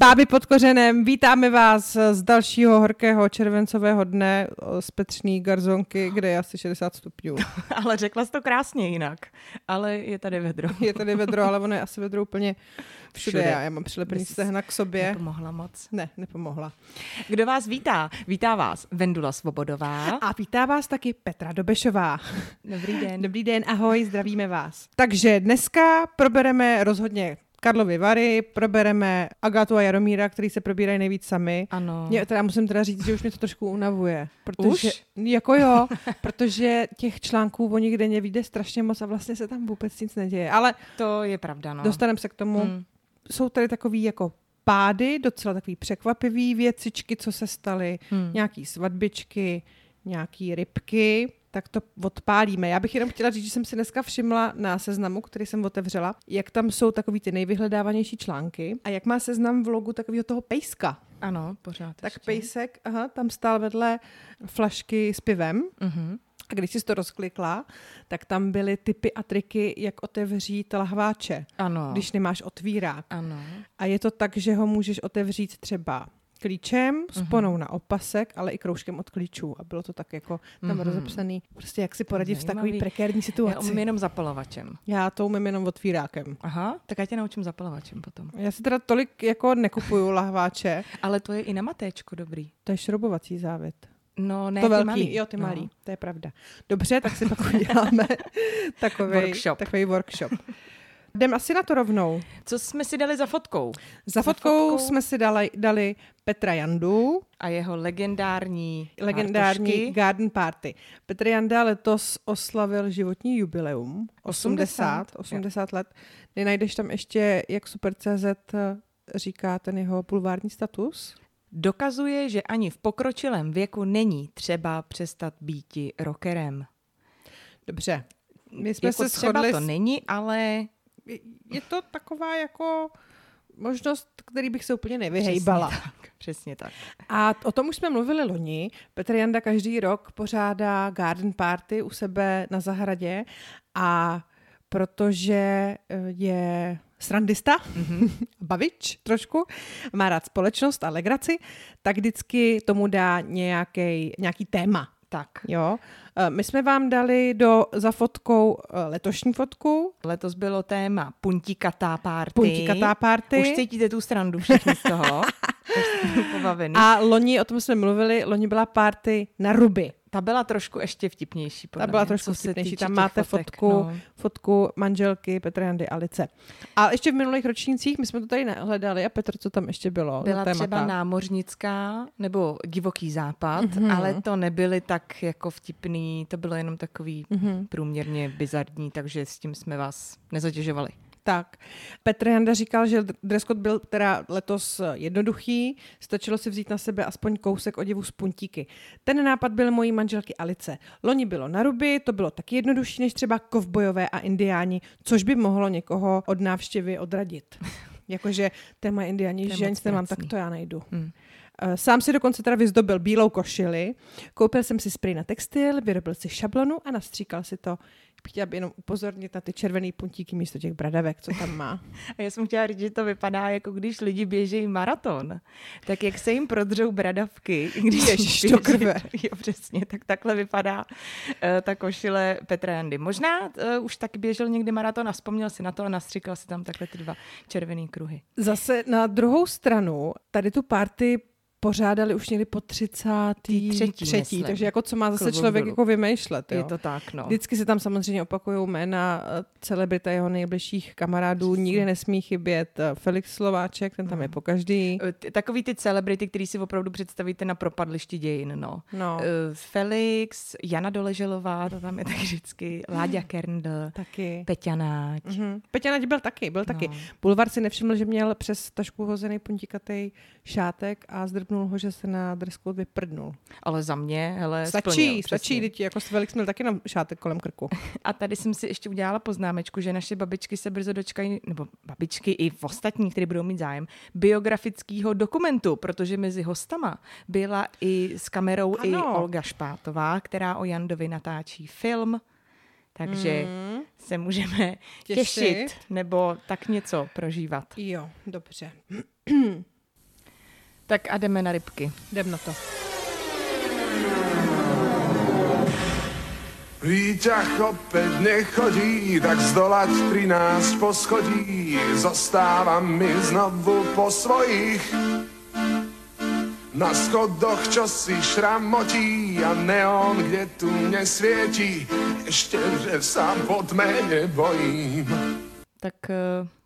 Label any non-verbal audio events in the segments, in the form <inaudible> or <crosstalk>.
Báby pod kořenem, vítáme vás z dalšího horkého červencového dne z Petřný garzonky, kde je asi 60 stupňů. <laughs> ale řekla jsi to krásně jinak. Ale je tady vedro. <laughs> je tady vedro, ale ono je asi vedro úplně <laughs> všude. všude. Já, já mám přilepený stehna k sobě. Nepomohla moc. Ne, nepomohla. Kdo vás vítá? Vítá vás Vendula Svobodová. A vítá vás taky Petra Dobešová. Dobrý den. Dobrý den, ahoj, zdravíme vás. Takže dneska probereme rozhodně Karlovy Vary, probereme Agatu a Jaromíra, který se probírají nejvíc sami. Ano. Já teda musím teda říct, že už mě to trošku unavuje. Protože, už? Jako jo, <laughs> protože těch článků o nich denně vyjde strašně moc a vlastně se tam vůbec nic neděje. Ale to je pravda, no. Dostaneme se k tomu. Hmm. Jsou tady takový jako pády, docela takový překvapivý věcičky, co se staly, hmm. nějaký svatbičky, nějaký rybky, tak to odpálíme. Já bych jenom chtěla říct, že jsem si dneska všimla na seznamu, který jsem otevřela, jak tam jsou takový ty nejvyhledávanější články a jak má seznam vlogu takového toho pejska. Ano, pořád. Tak ještě. pejsek, aha, tam stál vedle flašky s pivem. Uh-huh. A když jsi to rozklikla, tak tam byly typy a triky, jak otevřít lahváče, ano. když nemáš otvírák. Ano. A je to tak, že ho můžeš otevřít třeba klíčem, sponou mm-hmm. na opasek, ale i kroužkem od klíčů. A bylo to tak jako tam mm-hmm. rozepsaný, prostě jak si poradit v takové prekérní situaci. Já umím jenom zapalovačem. Já to umím jenom otvírákem. Aha, tak já tě naučím zapalovačem potom. Já si teda tolik jako nekupuju <laughs> lahváče. ale to je i na matéčku dobrý. To je šrobovací závět. No, ne, to ty velký, malý. jo, ty no. malý, to je pravda. Dobře, tak si pak <laughs> uděláme takový workshop. Takový workshop. Jdem asi na to rovnou. Co jsme si dali za fotkou? Za, za fotkou, fotkou jsme si dali, dali Petra Jandu. A jeho legendární Legendární pártušky. Garden Party. Petr Janda letos oslavil životní jubileum. 80, 80, 80 let. Nenajdeš tam ještě, jak Super.cz říká ten jeho pulvární status? Dokazuje, že ani v pokročilém věku není třeba přestat býti rockerem. Dobře. My jsme jako se shodli... to není, ale je to taková jako možnost, který bych se úplně nevyhejbala. Přesně tak, <laughs> přesně tak. A o tom už jsme mluvili loni. Petr Janda každý rok pořádá garden party u sebe na zahradě a protože eh, je srandista, mm-hmm. <laughs> bavič trošku, má rád společnost a legraci, tak vždycky tomu dá nějaký, nějaký téma. Tak. Jo. Eh, my jsme vám dali do, za fotkou eh, letošní fotku. Letos bylo téma puntikatá party. Puntikatá party. Už cítíte tu strandu všichni z toho. <laughs> A loni, o tom jsme mluvili, loni byla party na ruby. Ta byla trošku ještě vtipnější. Ta byla mě, trošku vtipnější. Tam máte fotek, fotku, no. fotku manželky Petra Jandy a Lice. A ještě v minulých ročnících, my jsme to tady nehledali. A Petr, co tam ještě bylo? Byla třeba námořnická nebo divoký západ, mm-hmm. ale to nebyly tak jako vtipný, to bylo jenom takový mm-hmm. průměrně bizarní, takže s tím jsme vás nezatěžovali. Tak. Petr Janda říkal, že dress code byl teda letos jednoduchý, stačilo si vzít na sebe aspoň kousek oděvu z puntíky. Ten nápad byl mojí manželky Alice. Loni bylo na ruby, to bylo taky jednodušší než třeba kovbojové a indiáni, což by mohlo někoho od návštěvy odradit. <laughs> Jakože téma indiáni, že nic nemám, tak to já najdu. Hmm. Eh, sám si dokonce teda vyzdobil bílou košili, koupil jsem si spray na textil, vyrobil si šablonu a nastříkal si to chtěla by jenom upozornit na ty červený puntíky místo těch bradavek, co tam má. <laughs> A já jsem chtěla říct, že to vypadá jako když lidi běžejí maraton. Tak jak se jim prodřou bradavky, když Ježiš, do krve. <laughs> Jo, přesně, tak takhle vypadá uh, ta košile Petra Jandy. Možná uh, už tak běžel někdy maraton a vzpomněl si na to a nastříkal si tam takhle ty dva červený kruhy. Zase na druhou stranu, tady tu party pořádali už někdy po 33. třetí, třetí takže jako co má zase člověk jako vymýšlet. Jo? Je to tak, no. Vždycky se tam samozřejmě opakují jména eh, celebrita jeho nejbližších kamarádů, Přesně. nikdy nesmí chybět eh, Felix Slováček, ten tam no. je po každý. Eh, takový ty celebrity, který si opravdu představíte na propadlišti dějin, no. no. Felix, Jana Doleželová, to tam je tak vždycky, Láďa Kerndl, taky. Peťanáč. Mm-hmm. Peťanáč byl taky, byl no. taky. Bulvar si nevšiml, že měl přes tašku hozený puntíkatý šátek a zdrb trepnul ho, že se na code vyprdnul. Ale za mě, hele, stačí, splnil, stačí, teď jako Felix měl taky na šátek kolem krku. <laughs> A tady jsem si ještě udělala poznámečku, že naše babičky se brzo dočkají, nebo babičky i v ostatní, kteří budou mít zájem, biografického dokumentu, protože mezi hostama byla i s kamerou ano. i Olga Špátová, která o Jandovi natáčí film, takže mm. se můžeme těšit. těšit nebo tak něco prožívat. Jo, dobře. <clears throat> Tak a jdeme na rybky. Jdem na to. Výťah opäť nechodí, tak zdolať 13 poschodí. Zostávam mi znovu po svojich. Na schodoch čo si šramotí a neon, kde tu nesvieti. Ešte, že sa po tme nebojím. Tak uh,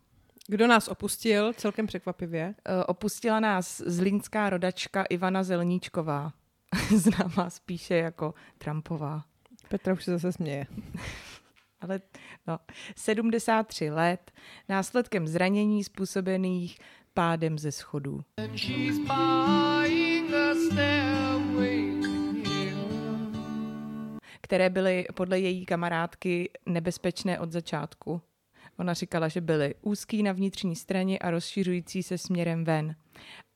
Kdo nás opustil, celkem překvapivě. uh, opustila nás zlínská rodačka Ivana Zelníčková. <laughs> Známá spíše jako Trumpová. Petra už se zase směje. <laughs> Ale no, 73 let, následkem zranění způsobených pádem ze schodů. Které byly podle její kamarádky nebezpečné od začátku. Ona říkala, že byly úzký na vnitřní straně a rozšiřující se směrem ven.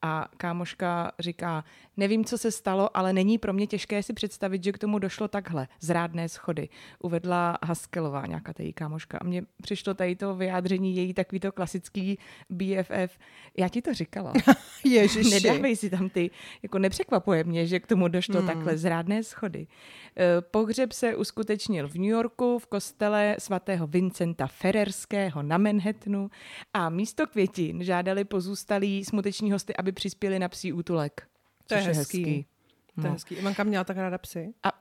A kámoška říká, nevím, co se stalo, ale není pro mě těžké si představit, že k tomu došlo takhle, zrádné schody. Uvedla Haskelová, nějaká ta její kámoška. A mně přišlo tady to vyjádření její takový to klasický BFF. Já ti to říkala. <laughs> Ježiši. <laughs> Nedávej si tam ty, jako nepřekvapuje mě, že k tomu došlo hmm. takhle zrádné schody. Eh, Pohřeb se uskutečnil v New Yorku v kostele svatého Vincenta Ferrerského na Manhattanu a místo květin žádali pozůstalí smuteční hosty, aby přispěli na psí útulek. To je což hezký. To je No. hezký. Ivanka měla tak ráda psy. A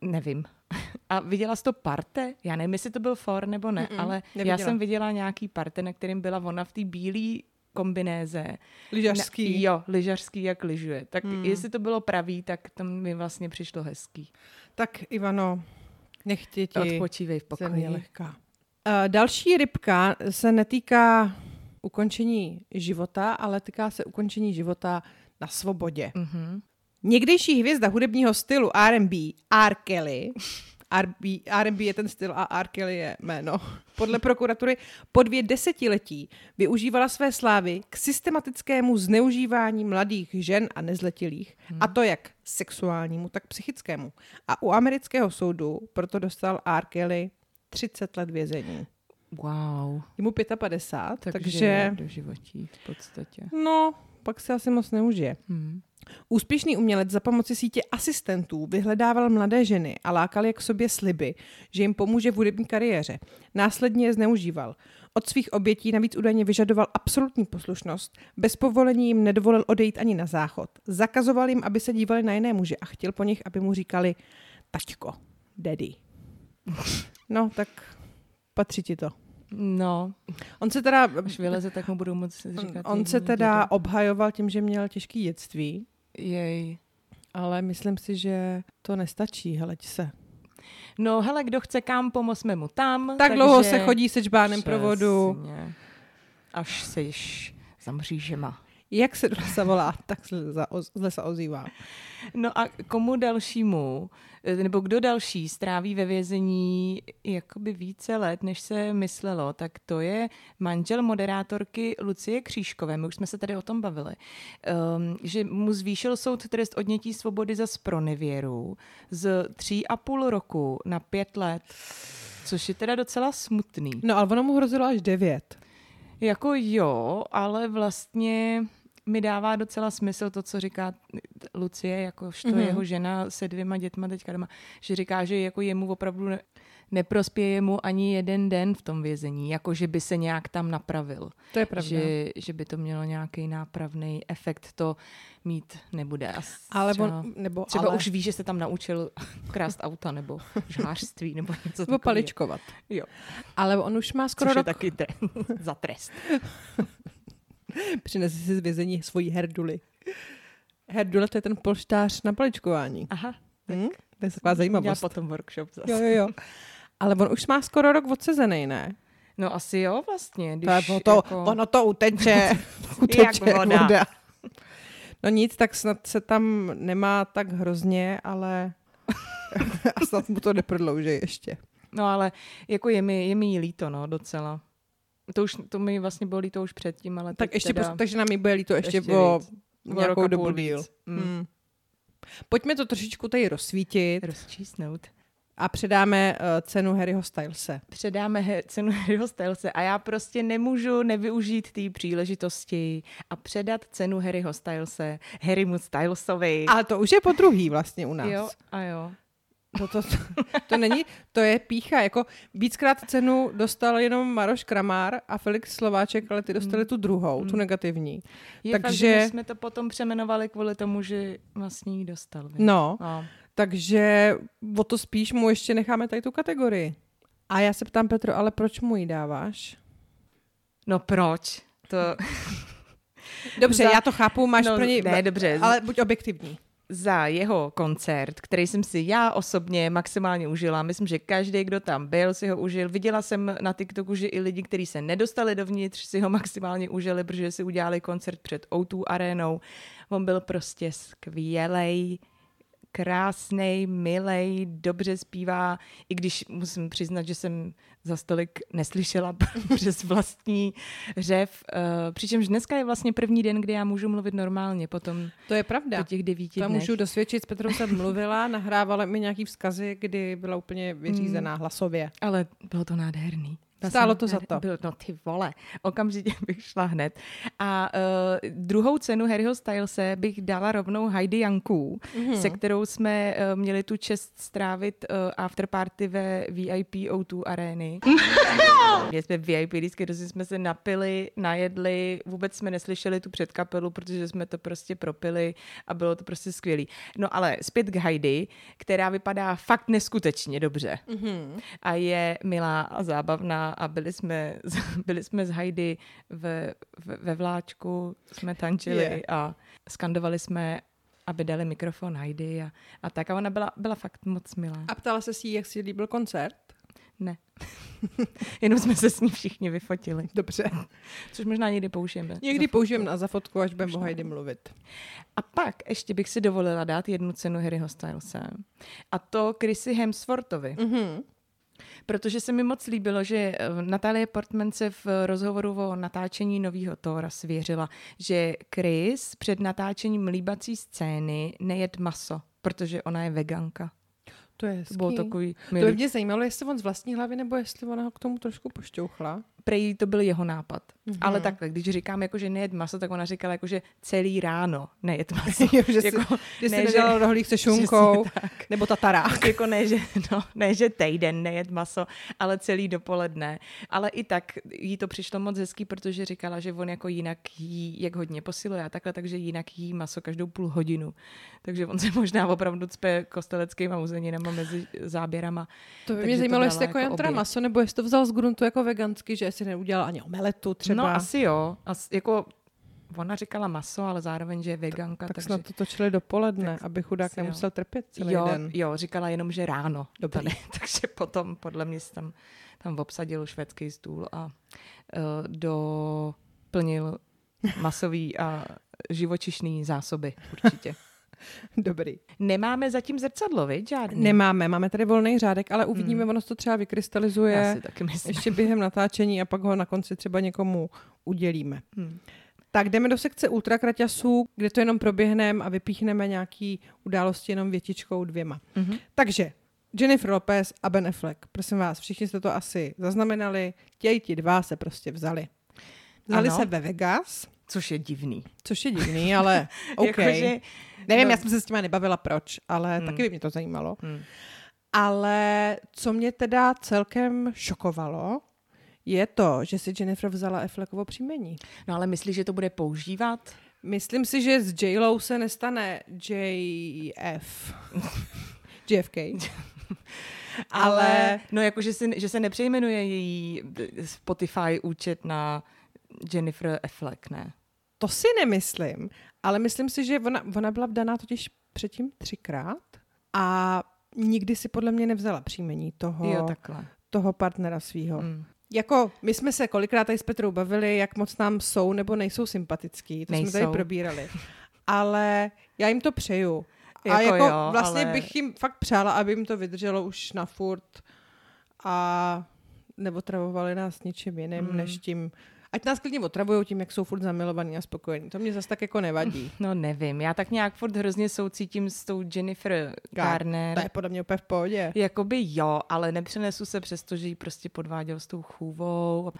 nevím. <laughs> A viděla jsi to parte? Já nevím, jestli to byl for nebo ne, Mm-mm, ale já neviděla. jsem viděla nějaký parte, na kterým byla ona v té bílé kombinéze. Lyžařský. Na, jo, lyžařský, jak lyžuje. Tak hmm. jestli to bylo pravý, tak to mi vlastně přišlo hezký. Tak Ivano, nechtě ti Odpočívej v pokoji. lehká. Uh, další rybka se netýká ukončení života, ale týká se ukončení života na svobodě. Mhm. Někdejší hvězda hudebního stylu R&B, R. Kelly, R&B, R&B je ten styl a R. Kelly je jméno. Podle prokuratury po dvě desetiletí využívala své slávy k systematickému zneužívání mladých žen a nezletilých, hmm. a to jak sexuálnímu, tak psychickému. A u amerického soudu proto dostal R. Kelly 30 let vězení. Wow. Je mu 55, takže, Takže, do životí v podstatě. no, pak se asi moc neužije. Hmm. Úspěšný umělec za pomoci sítě asistentů vyhledával mladé ženy a lákal je k sobě sliby, že jim pomůže v hudební kariéře. Následně je zneužíval. Od svých obětí navíc údajně vyžadoval absolutní poslušnost, bez povolení jim nedovolil odejít ani na záchod. Zakazoval jim, aby se dívali na jiné muže a chtěl po nich, aby mu říkali taťko, daddy. No, tak patří ti to. No, On se teda, až vyleze, tak mu budou moc říkat. on se teda děda. obhajoval tím, že měl těžký dětství, Jej. ale myslím si, že to nestačí, heleď se. No hele, kdo chce kam, pomozme mu tam. Tak takže... dlouho se chodí se čbánem provodu. Až se již zamří žema. Jak se do lesa volá, tak z lesa ozývá. No a komu dalšímu, eh, nebo kdo další stráví ve vězení jakoby více let, než se myslelo, tak to je manžel moderátorky Lucie Křížkové. My už jsme se tady o tom bavili. Um, že mu zvýšil soud trest odnětí svobody za spronevěru z tří a půl roku na pět let. Což je teda docela smutný. No ale ono mu hrozilo až devět. Jako jo, ale vlastně mi dává docela smysl to, co říká Lucie, jakožto Mhm. mm-hmm. jeho žena se dvěma dětma teďka doma, že říká, že jako jemu opravdu ne, neprospěje mu ani jeden den v tom vězení, jako že by se nějak tam napravil. To je pravda. Že, že by to mělo nějaký nápravný efekt, to mít nebude. A ale třeba, on, nebo, třeba ale, už ví, že se tam naučil krást auta nebo žhářství nebo něco nebo takového. paličkovat. Jo, Ale on už má skoro což je rok. taky tre- <laughs> za trest. <laughs> <laughs> Přinese si z vězení svoji herduli. Herdule to je ten polštář na paličkování. Aha, Hm? To je taková Já zajímavost. potom workshop zase. Jo, jo, jo. Ale on už má skoro rok odsezený, ne? No asi jo vlastně. Když To, to, jako... ono to uteče. <laughs> <laughs> uteče Jak voda. No nic, tak snad se tam nemá tak hrozně, ale a snad mu to neprodlouží ještě. No ale jako je mi, je mi líto, no, docela. To už, to mi vlastně bylo líto už předtím, ale Tak ještě, teda teda, takže nám jí bude líto ještě, ještě o nějakou dobu díl. Mm. Hmm. Pojďme to trošičku tady rozsvítit. Rozčísnout. A předáme uh, cenu Harryho Stylese. Předáme he- cenu Harryho Stylese a já prostě nemůžu nevyužít té příležitosti a předat cenu Harryho Stylese Harrymu Stylesovi. Ale to už je po druhý vlastně u nás. jo, a jo. To, to, to, to není, to je pícha. Jako víckrát cenu dostal jenom Maroš Kramár a Felix Slováček, ale ty dostali tu druhou, tu negativní. Je Takže... Fakt, že jsme to potom přemenovali kvůli tomu, že vlastně ji dostal. No, no. takže o to spíš mu ještě necháme tady tu kategorii. A já se ptám, Petro, ale proč mu ji dáváš? No proč? To Dobře, <laughs> Za- já to chápu, máš No, pro něj... ne, dobře. Ale buď objektivní. Za jeho koncert, který jsem si já osobně maximálně užila. Myslím, že každý, kdo tam byl, si ho užil. Viděla jsem na TikToku, že i lidi, kteří se nedostali dovnitř, si ho maximálně užili, protože si udělali koncert před O2 arénou. On byl prostě skvělej, krásnej, milej, dobře zpívá, i když musím přiznat, že jsem za stolik neslyšela <laughs> přes vlastní řev. Uh, přičemž dneska je vlastně první den, kdy já můžu mluvit normálně potom To je pravda. po těch devíti To dnech. můžu dosvědčit, s Petrou jsem mluvila, nahrávala mi nějaký vzkazy, kdy byla úplně vyřízená hlasově. Ale bylo to nádherný. Stálo to za to. Bylo, no ty vole, okamžitě <laughs> bych šla hned. A uh, druhou cenu Harryho Stylese bych dala rovnou Heidi Janku, Mhm. mm-hmm. se kterou jsme uh, měli tu čest strávit uh, afterparty ve VIP O2 arény. <laughs> Měli jsme VIP kdy jsme se napili, najedli, vůbec jsme neslyšeli tu předkapelu, protože jsme to prostě propili a bylo to prostě skvělý. No ale zpět k Heidi, která vypadá fakt neskutečně dobře. Mm-hmm. A je milá a zábavná a byli jsme, <laughs> byli jsme s Heidi ve, ve, ve vláčku, jsme tančili yeah. a skandovali jsme aby dali mikrofon Heidi a, a tak. A ona byla, byla fakt moc milá. A ptala se si, jak si líbil koncert? Ne. <laughs> Jenom jsme se s ní všichni vyfotili. Dobře. Což možná někdy použijeme. Někdy Za použijem fotku. na zafotku, až budeme o Heidi mluvit. A pak ještě bych si dovolila dát jednu cenu Harryho Stylese. A to Chrissy Hemsworthovi. Mhm. Protože se mi moc líbilo, že eh, Natalie Portman se v rozhovoru o natáčení nového Tora svěřila, že Chris před natáčením líbací scény nejed maso, protože ona je veganka. To je To hezký. bylo takový To by milý. mě zajímalo, jestli on z vlastní hlavy, nebo jestli ona ho k tomu trošku pošťouchla. Prej to byl jeho nápad. Mhm. Mm-hmm. Ale takhle, když říkám, jako, že nejet maso, tak ona říkala, jako, že celý ráno nejet <laughs> maso. Jo, že si, jako, že si ne, nedala rohlík se <laughs> šunkou, nebo tatarák. jako ne, že, no, ne, že týden nejet maso, ale celý dopoledne. Ale i tak jí to přišlo moc hezký, protože říkala, že on jako jinak jí, jak hodně posiluje a takhle, takže jinak jí maso každou půl hodinu. Takže on se možná opravdu cpe kosteleckýma uzeninama mezi záběrama. To by mě zajímalo, jestli jako jako jen maso, nebo jestli to vzal z gruntu jako vegansky, že si neudělal ani omeletu třeba. No asi jo. As, jako, ona říkala maso, ale zároveň, že je veganka. tak takže... snad to točili dopoledne, Tak aby chudák jo. nemusel trpět celý jo, den. jo, říkala jenom, že ráno. Dobrý. Tady, <laughs> takže potom podle mě tam, tam obsadil švédský stůl a uh, doplnil masový a živočišný zásoby určitě. <laughs> Dobrý. Nemáme zatím zrcadlo, viď? Žádný. Nemáme, máme tady volný řádek, ale uvidíme, ono se to třeba Já vykrystalizuje si taky myslím. ještě během natáčení a pak ho na konci třeba někomu udělíme. Hmm. Tak jdeme do sekce ultrakraťasů, kde to jenom proběhneme a vypíchneme nějaký události jenom větičkou dvěma. Mhm. Takže Jennifer Lopez a Ben Affleck. Prosím vás, všichni jste to asi zaznamenali. Těj ti dva se prostě vzali. Vzali Ano. se ve Vegas, Což je divný. což je divný, ale <laughs> OK. Jakože, Nevím, no- já jsem se s těma nebavila proč, ale Hmm. taky by mě to zajímalo. Hmm. Ale co mě teda celkem šokovalo, je to, že si Jennifer vzala Affleckovo příjmení. No ale myslíš, že to bude používat? Myslím si, že z J-Lo se nestane JF. <laughs> JFK. Ale No jako, že, si, že se nepřejmenuje její Spotify účet na Jennifer Affleck, ne? to si nemyslím, ale myslím si, že ona, ona byla vdaná totiž předtím třikrát a nikdy si podle mě nevzala příjmení toho, Jo, takhle. toho partnera svého. Mm. Jako, my jsme se kolikrát tady s Petrou bavili, jak moc nám jsou nebo nejsou sympatický, to jsme tady Nejsou. probírali. Ale já jim to přeju. A Jako jako jo, vlastně ale- bych jim fakt přála, aby jim to vydrželo už na furt a nebo travovali nás ničím jiným, Mm. než tím. Ať nás klidně otravují tím, jak jsou furt zamilovaní a spokojení. To mě zase tak jako nevadí. <laughs> No nevím, já tak nějak furt hrozně soucítím s tou Jennifer Garner. To je podle mě úplně v pohodě. Jakoby jo, ale nepřenesu se přesto, že ji prostě podváděl s tou chůvou.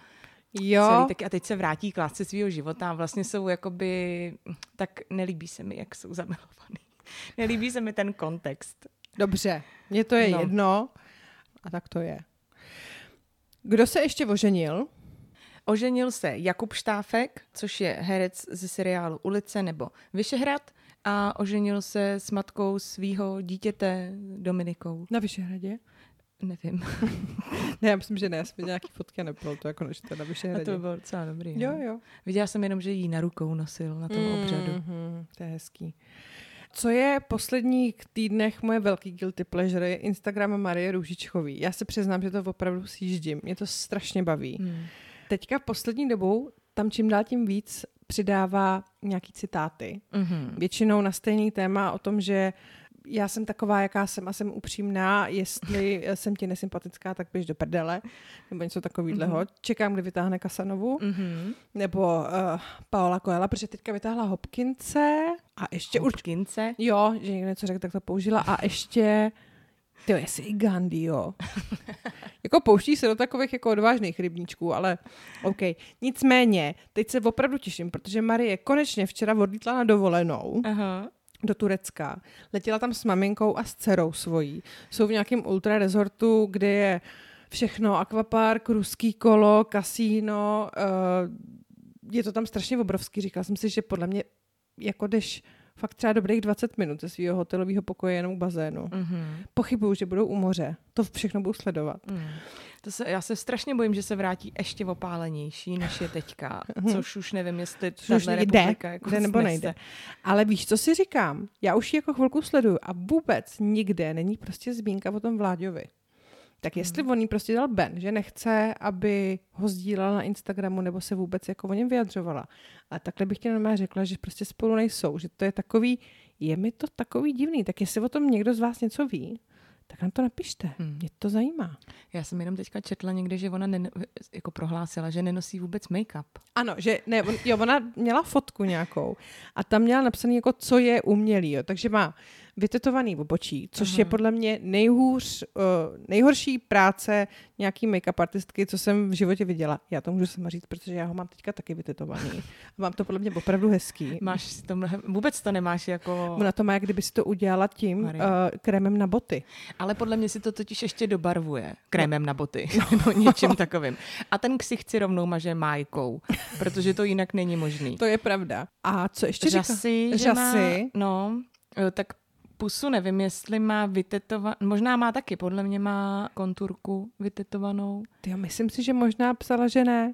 Jo, Celý, taky, a teď se vrátí k lásce svého života a vlastně jsou jakoby, tak nelíbí se mi, jak jsou zamilovaný. <laughs> Nelíbí se mi ten kontext. dobře. Mně to je No. jedno. A tak to je. Kdo se ještě oženil? Oženil se Jakub Štáfek, což je herec ze seriálu Ulice nebo Vyšehrad a oženil se s matkou svého dítěte Dominikou. Na Vyšehradě? Nevím. <laughs> Ne, já myslím, že ne. Viděla nějaký fotky a nebylo to jako nočte na A Vyšehradě. to by bylo docela dobrý. Jo, no. jo. Viděla jsem jenom, že jí na rukou nosil na tom obřadu. Mhm, to je hezký. Co je posledních týdnech moje velký guilty pleasure, je Instagram Marie Růžičkový. Já se přiznám, že to opravdu sjíždím. Mě to strašně baví. Hmm. Teďka poslední dobou tam čím dál tím víc přidává nějaký citáty. Mhm. Většinou na stejný téma o tom, že já jsem taková, jaká jsem a jsem upřímná, jestli <laughs> jsem ti nesympatická, tak běž do prdele, nebo něco takového. Čekám, kdy vytáhne Kasanovu, Mhm. nebo uh, Paola Coela, protože teďka vytáhla Hopkince a ještě už, Hopkince. jo, že někdo něco řekl, tak to použila a ještě ty jestli i Gandhi, jo. <laughs> jako pouští se do takových jako odvážných rybníčků, ale OK. Nicméně, teď se opravdu těším, protože Marie konečně včera odlítla na dovolenou Aha. do Turecka. Letěla tam s maminkou a s dcerou svojí. Jsou v nějakém ultra resortu, kde je všechno, akvapark, ruský kolo, kasíno, uh, je to tam strašně obrovský. Říkala jsem si, že podle mě jako jdeš fakt třeba dobrých 20 minut ze svého hotelového pokoje jenom k bazénu. Mhm. Pochybuju, že budou u moře. To všechno budu sledovat. Mm. To se, já se strašně bojím, že se vrátí ještě opálenější, než je teďka. Což už nevím, jestli Což už tahle jde, republika jako jde nebo nejde. Ale víš, co si říkám? Já už ji jako chvilku sleduju a vůbec nikde není prostě zmínka o tom Vláďovi. Tak jestli on jí prostě dal Ben, že nechce, aby ho sdílela na Instagramu nebo se vůbec jako o něm vyjadřovala. A takhle bych ti normálně řekla, že prostě spolu nejsou, že to je takový, je mi to takový divný. Tak jestli o tom někdo z vás něco ví, tak nám to napište. Hmm. Mě to zajímá. Já jsem jenom teďka četla někde, že ona nen, jako prohlásila, že nenosí vůbec make-up. Ano, že ne, on, jo, ona měla fotku nějakou a tam měla napsaný jako, co je umělý, jo. takže má vytetovaný obočí, což Aha. je podle mě nejhůř, uh, nejhorší práce nějaký make-up artistky, co jsem v životě viděla. Já to můžu sama říct, protože já ho mám teďka taky vytetovaný. A mám to podle mě opravdu hezký. Máš to mnohem, vůbec to nemáš jako... Ona to má, jak kdyby si to udělala tím uh, krémem na boty. Ale podle mě si to totiž ještě dobarvuje krémem na boty <laughs> nebo něčím takovým. A ten ksicht si rovnou maže májkou, protože to jinak není možný. To je pravda. A co ještě říká? Řasy, že Řasy. Má, no, eh, tak pusu nevím, jestli má vytetovanou, možná má taky, podle mě má konturku vytetovanou. Tyjo, myslím si, že možná psala, že ne.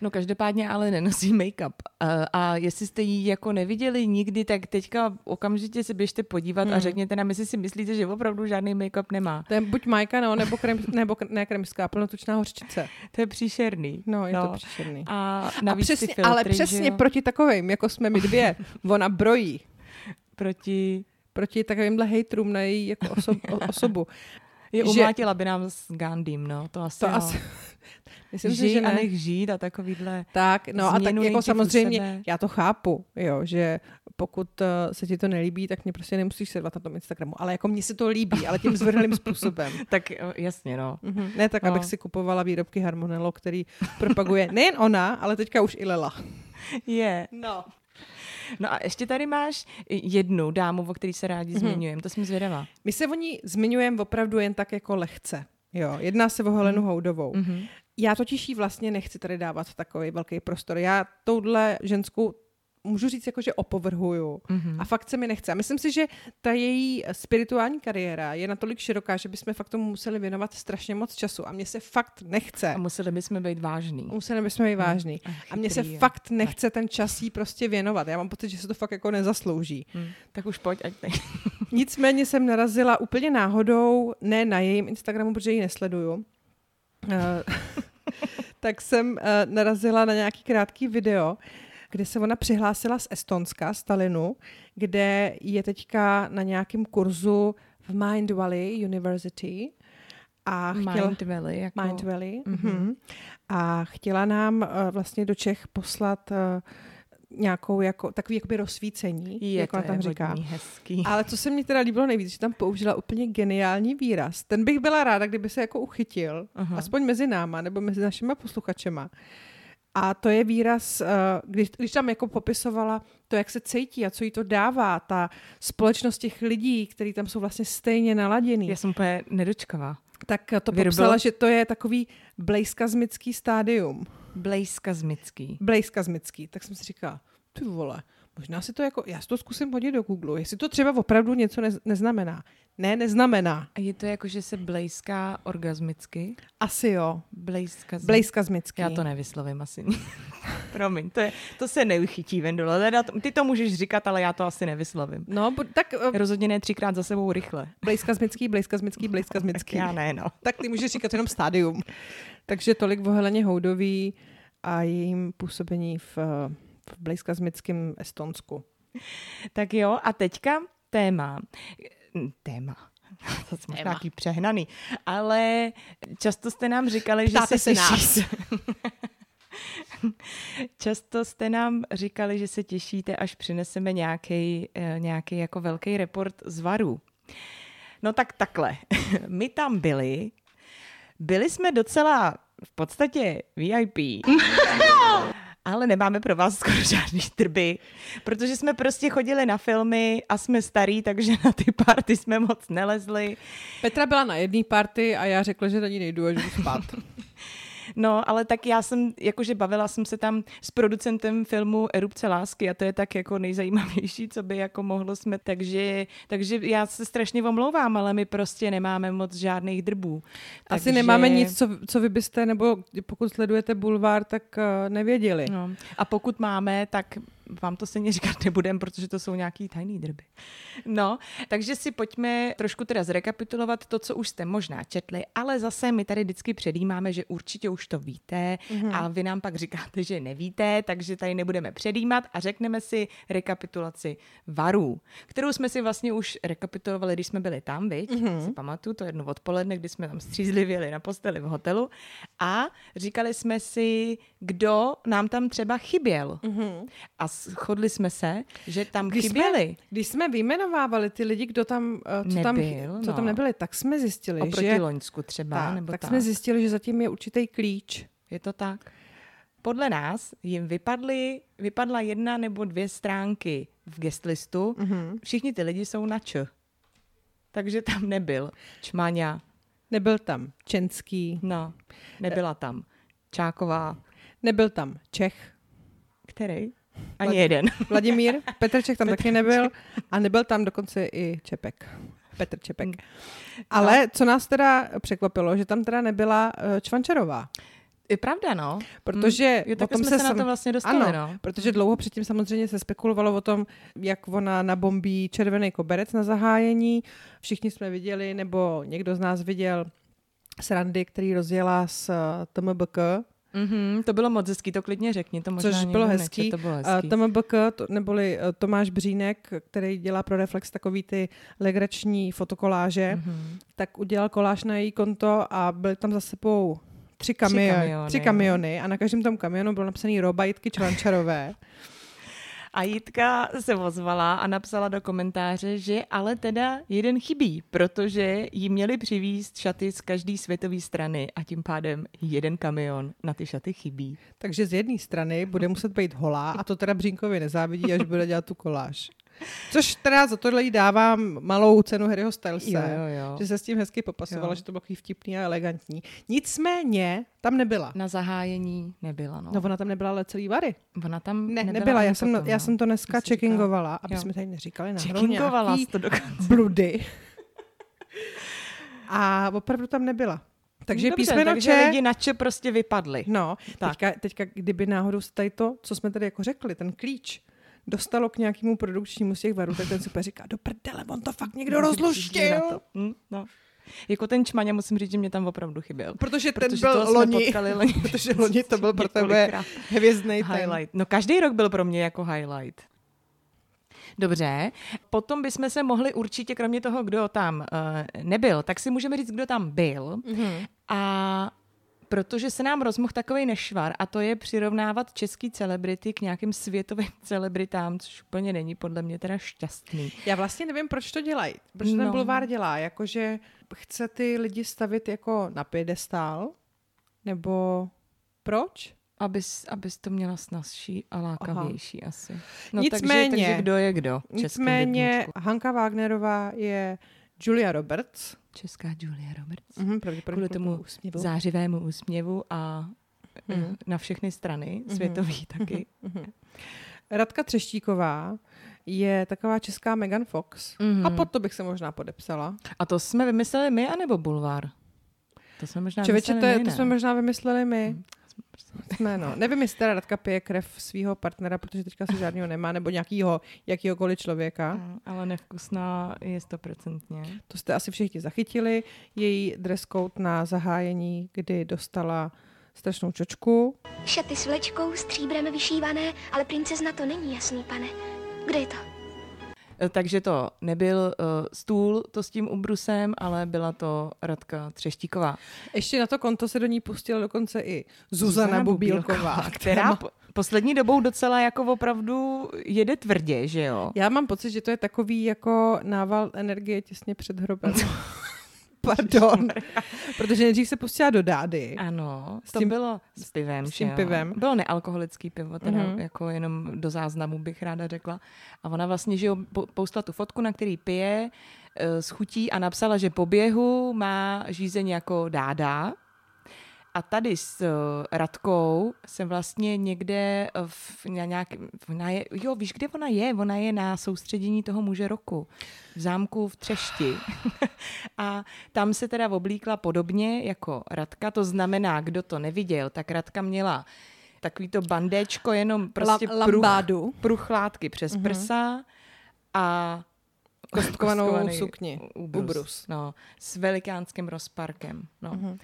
No každopádně ale nenosí make-up. A, a jestli jste ji jako neviděli nikdy, tak teďka okamžitě se běžte podívat Hmm. a řekněte nám, jestli si myslíte, že opravdu žádný make-up nemá. To je buď Majka, no, nebo, krem, <laughs> nebo ne kremská, plnotučná hořčice. To je příšerný. No, je no. to příšerný. A A přesně, filtry, ale přesně jo, proti takovým, jako jsme my dvě, <laughs> ona brojí. proti... Proti takovýmhle hejtrům na její jako osob, o, <laughs> osobu. Je Že- umlátila by nám s Gandhim, no, to asi To jo. asi, <laughs> myslím si, Žij že a ne. nech žít a takovýhle... Tak, no a tak jako samozřejmě, já to chápu, jo, že pokud uh, se ti to nelíbí, tak mě prostě nemusíš sledovat na tom Instagramu. Ale jako mně se to líbí, ale tím zvrhlým způsobem. <laughs> Tak eh, jasně, no. Mhm. Ne tak, No. abych si kupovala výrobky Harmonello, který propaguje nejen ona, ale teďka už i Lela. Je. No. No a ještě tady máš jednu dámu, o který se rádi Mhm. zmiňujeme, to jsem zvědavá. My se o ní zmiňujeme opravdu jen tak jako lehce. Jo, jedná se o Helenu Houdovou. Mhm. Já totiž jí vlastně nechci tady dávat takový velký prostor. Já touhle ženskou můžu říct, jako, že opovrhuju. Mhm. A fakt se mi nechce. A myslím si, že ta její spirituální kariéra je natolik široká, že bychom fakt tomu museli věnovat strašně moc času. A mně se fakt nechce. A museli bychom být vážný. Museli bychom být vážný. Ach, A mně se je. fakt nechce ten čas jí prostě věnovat. Já mám pocit, že se to fakt jako nezaslouží. Hm. Tak už pojď, ať teď. <laughs> Nicméně jsem narazila úplně náhodou, ne na jejím Instagramu, protože ji nesleduju, Eh, <laughs> tak jsem eh, narazila na nějaký krátký video, kde se ona přihlásila z Estonska, z Talinu, kde je teďka na nějakém kurzu v Mind Valley University a chtěla... Mind Valley. Jako... Mind Valley. Mm-hmm. A chtěla nám uh, vlastně do Čech poslat uh, nějakou jako, takový jakoby rozsvícení, Je, jak ona tam je říká. hodně hezký. Ale co se mi teda líbilo nejvíc, že tam použila úplně geniální výraz. Ten bych byla ráda, kdyby se jako uchytil, Aha. aspoň mezi náma nebo mezi našima posluchačema. A to je výraz, eh, když, když tam jako popisovala to, jak se cítí a co jí to dává, ta společnost těch lidí, kteří tam jsou vlastně stejně naladěný, Já jsem úplně nedočkavá. tak to Vyrbilo? popsala, že to je takový blejskazmický stádium. Blejska Zmický. Blejskazmický. Tak jsem si říkala, ty vole, možná si to jako, já si to zkusím hodit do Google, jestli to třeba opravdu něco nez, neznamená. Ne, neznamená. A je to jako, že se blejská orgasmicky? Asi jo. Zmický. Blejskazmický. Já to nevyslovím asi. <laughs> Promiň, to, je, to se neuchytí, Vendula. Teda Ty to můžeš říkat, ale já to asi nevyslovím. No, tak uh, Rozhodně ne třikrát za sebou rychle. blejskazmický, blejskazmický, <laughs> Tak blejskazmický. já ne, no. Tak ty můžeš říkat jenom stádium. Takže tolik o Heleně Houdový a jejím působení v, eh, v blejskazmickém Estonsku. <laughs> Tak jo, a teďka téma. Téma. <laughs> To jsme Téma. nějaký přehnaný. Ale často jste nám říkali, Ptáte že se, se nás. těšíte. <laughs> Často jste nám říkali, že se těšíte, až přineseme nějaký, nějaký jako velký report z varu. No tak takhle. My tam byli. Byli jsme docela v podstatě VIP. Ale nemáme pro vás skoro <laughs> žádný trby, protože jsme prostě chodili na filmy a jsme starí, takže na ty party jsme moc nelezli. Petra byla na jedné party a já řekla, že na ní nejdu a že jdu spát. <laughs> No, ale tak já jsem, jakože bavila jsem se tam s producentem filmu Erupce lásky a to je tak jako nejzajímavější, co by jako mohlo jsme, takže, takže já se strašně omlouvám, ale my prostě nemáme moc žádných drbů. Asi Takže- nemáme nic, co, co vy byste, nebo pokud sledujete bulvár, tak uh, nevěděli. No. A pokud máme, tak vám to stejně říkat <laughs> nebudem, protože to jsou nějaký tajný drby. No, takže si pojďme trošku teda zrekapitulovat to, co už jste možná četli, ale zase my tady vždycky předjímáme, že určitě už to víte mm-hmm. a vy nám pak říkáte, že nevíte, takže tady nebudeme předjímat a řekneme si rekapitulaci varů, kterou jsme si vlastně už rekapitulovali, když jsme byli tam, viď? Mm-hmm. Si pamatuju, to jedno odpoledne, kdy jsme tam střízlivě jeli na posteli v hotelu a říkali jsme si, kdo nám tam třeba chyběl. Mm-hmm. A shodli jsme se, že tam Když chyběli. jsme, když jsme vyjmenovávali ty lidi, kdo tam, uh, co, tam, Nebyl, co tam no. nebyli, tak jsme zjistili, Oproti že, Loňsku třeba, tak, nebo tak tak. jsme zjistili, že zatím je určitý klíč. Je to tak? Podle nás jim vypadly, vypadla jedna nebo dvě stránky v guestlistu. Mhm. Mm-hmm. Všichni ty lidi jsou na č. Takže tam nebyl Čmaňa, Nebyl tam Čenský, no, nebyla tam Čáková, nebyl tam Čech, který? Ani jeden. <laughs> Vladimír, Petr Čech tam taky nebyl a nebyl tam dokonce i Čepek. Petr Čepek. Hmm. Ale co nás teda překvapilo, že tam teda nebyla uh, Čvančarová. Je pravda, no. Protože Mm, jo, tak jsme se se, na to vlastně dostali, ano, no. protože dlouho předtím samozřejmě se spekulovalo o tom, jak ona nabombí červený koberec na zahájení. Všichni jsme viděli, nebo někdo z nás viděl srandy, který rozjela s uh, TMBK, Mm-hmm, to bylo moc hezký, to klidně řekni, to možná což bylo hezký. to bylo Uh, hezký. TMBK, to, neboli uh, Tomáš Břínek, který dělá pro Reflex takový ty legrační fotokoláže, Mhm. tak udělal koláž na její konto a byly tam za sebou tři, kamio- kamiony, tři kamiony a na každém tom kamionu bylo napsaný Robajtky Čvančarové. A Jitka se ozvala a napsala do komentáře, že ale teda jeden chybí, protože jí měli přivízt šaty z každé světové strany a tím pádem jeden kamion na ty šaty chybí. Takže z jedné strany bude muset být holá a to teda Břínkovi nezávidí, až bude dělat tu koláž. Což teda za tohle jí dávám malou cenu Harryho Stylese, Jo, jo, jo. že se s tím hezky popasovala, Jo. že to bylo takový vtipný a elegantní. Nicméně tam nebyla. Na zahájení nebyla, no. No ona tam nebyla ale celý vary. Ona tam Ne, nebyla, nebyla, já jsem, potom, já no. jsem to dneska Jsi říkala. checkingovala, aby Jo. jsme tady neříkali Checkingovala nějaký to dokonce. bludy. A opravdu tam nebyla. Takže Dobře, písmeno takže Č, lidi na če prostě vypadli. no, Tak. teďka, teďka, kdyby náhodou se tady to, co jsme tady jako řekli, ten klíč, dostalo k nějakému produkčnímu z těch varů, tak ten super říká, do prdele, on to fakt někdo na rozluštil. Hm, no. Jako ten čmaňa musím říct, že mě tam opravdu chyběl. Protože ten Protože byl loni, potkali loni. <laughs> protože loni to byl pro tebe hvězdný ten. Highlight. No každý rok byl pro mě jako highlight. Dobře, potom bychom se mohli určitě, kromě toho, kdo tam uh, nebyl, tak si můžeme říct, kdo tam byl. Mm-hmm. A protože se nám rozmohl takový nešvar a to je přirovnávat český celebrity k nějakým světovým <laughs> celebritám, což úplně není podle mě teda šťastný. Já vlastně nevím, proč to dělají. Proč no. ten bulvár dělá? Jakože chce ty lidi stavit jako na piedestál? Nebo proč? Abys, abys to měla snazší a lákavější Aha. asi. No, Nicméně- takže, takže kdo je kdo? Nicméně? Hanka Wagnerová je Julia Roberts. Česká Julia Roberts. Mhm, pravděpodobně Kvůli tomu úsměvu. zářivému úsměvu a Mhm. mm. na všechny strany, světový taky. Radka Třeštíková je taková česká Megan Fox. Mhm. A pod to bych se možná podepsala. A to jsme vymysleli my, anebo Bulvár? To jsme možná Čověče, to, je, my, to jsme možná vymysleli my. Jsme, no. Nevím, jestli teda Radka pije krev svého partnera, protože teďka si žádného nemá, nebo nějakýho, jakýhokoliv člověka. Mm, Ale nevkusná je stoprocentně. To jste asi všichni zachytili. Její dress code na zahájení, kdy dostala strašnou čočku. Šaty s vlečkou, stříbrem vyšívané, ale princezna to není jasný, pane. Kde je to? E, Takže to nebyl uh, stůl to s tím ubrusem, ale byla to Radka Třeštíková. Ještě na to konto se do ní pustila dokonce i Zuzana, Bubílková, která má- po, poslední dobou docela jako opravdu jede tvrdě, že jo? Já mám pocit, že to je takový jako nával energie těsně před hrobem. <laughs> Pardon. Protože nejdřív se pustila do dády. Ano, S to tím- bylo s pivem, s tím jo? pivem. Bylo nealkoholický pivo, teda Mhm. mm-hmm. jako jenom do záznamu bych ráda řekla. A ona vlastně, že jo, po- poustala tu fotku, na který pije, eh, s chutí a napsala, že po běhu má žízeň jako dáda. A tady s uh, Radkou jsem vlastně někde eh, v, na nějakém, ona je, jo, víš, kde ona je? Ona je na soustředění toho muže roku v zámku v Třešti. <laughs> a tam se teda oblíkla podobně jako Radka, to znamená, kdo to neviděl, tak Radka měla takový to bandéčko, jenom prostě La- pruch, lambádu. pruch látky přes mm-hmm. prsa a Kostkovanou sukni. Ubrus, Ubrus. No, s velikánským rozparkem. No. Mm-hmm.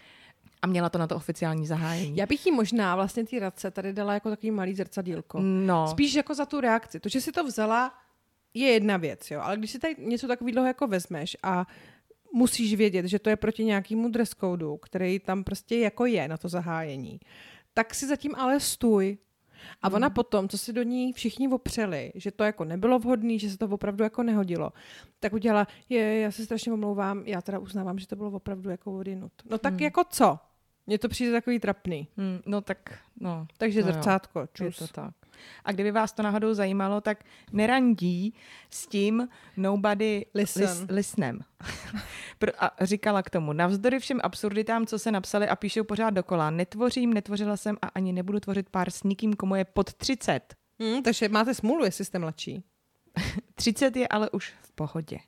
A měla to na to oficiální zahájení. Já bych jí možná vlastně ty radce tady dala jako takový malý zrcadílko. No, Spíš jako za tu reakci. To, že si to vzala, je jedna věc, jo. Ale když si tady něco takového jako vezmeš a musíš vědět, že to je proti nějakému dress codu, který tam prostě jako je na to zahájení, tak si zatím ale stůj. A ona potom, co si do ní všichni opřeli, že to jako nebylo vhodné, že se to opravdu jako nehodilo, tak udělala, je, já se strašně omlouvám, já teda uznávám, že to bylo opravdu jako odinut. No tak jako co? Mně to přijde takový trapný. mm, no tak, no. Takže no jo. zrcátko, Je čus. to tak. A kdyby vás to náhodou zajímalo, tak nerandí s tím nobody Listen. lis, listenem. <laughs> Pro- a říkala k tomu, navzdory všem absurditám, co se napsali a píšou pořád dokola, netvořím, netvořila jsem a ani nebudu tvořit pár s nikým, komu je pod 30. Hmm, takže máte smůlu, jestli jste mladší. <laughs> 30 je ale už v pohodě.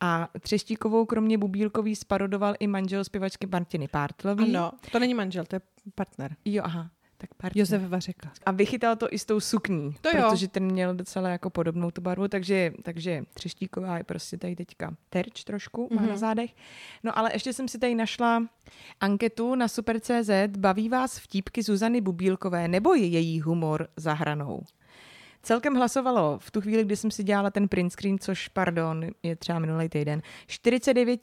A Třeštíkovou kromě Bubílkový sparodoval i manžel zpěvačky Martiny Pártlový. Ano, to není manžel, to je partner. Jo, aha. Tak partner. Josef Vařeka. A vychytal to i s tou sukní, To jo. protože ten měl docela jako podobnou tu barvu, takže, takže Třeštíková je prostě tady teďka terč trošku, má Mhm. na zádech. No ale ještě jsem si tady našla anketu na Super.cz, baví vás vtípky Zuzany Bubílkové nebo je její humor za hranou? Celkem hlasovalo v tu chvíli, kdy jsem si dělala ten print screen, což, pardon, je třeba minulý týden, 49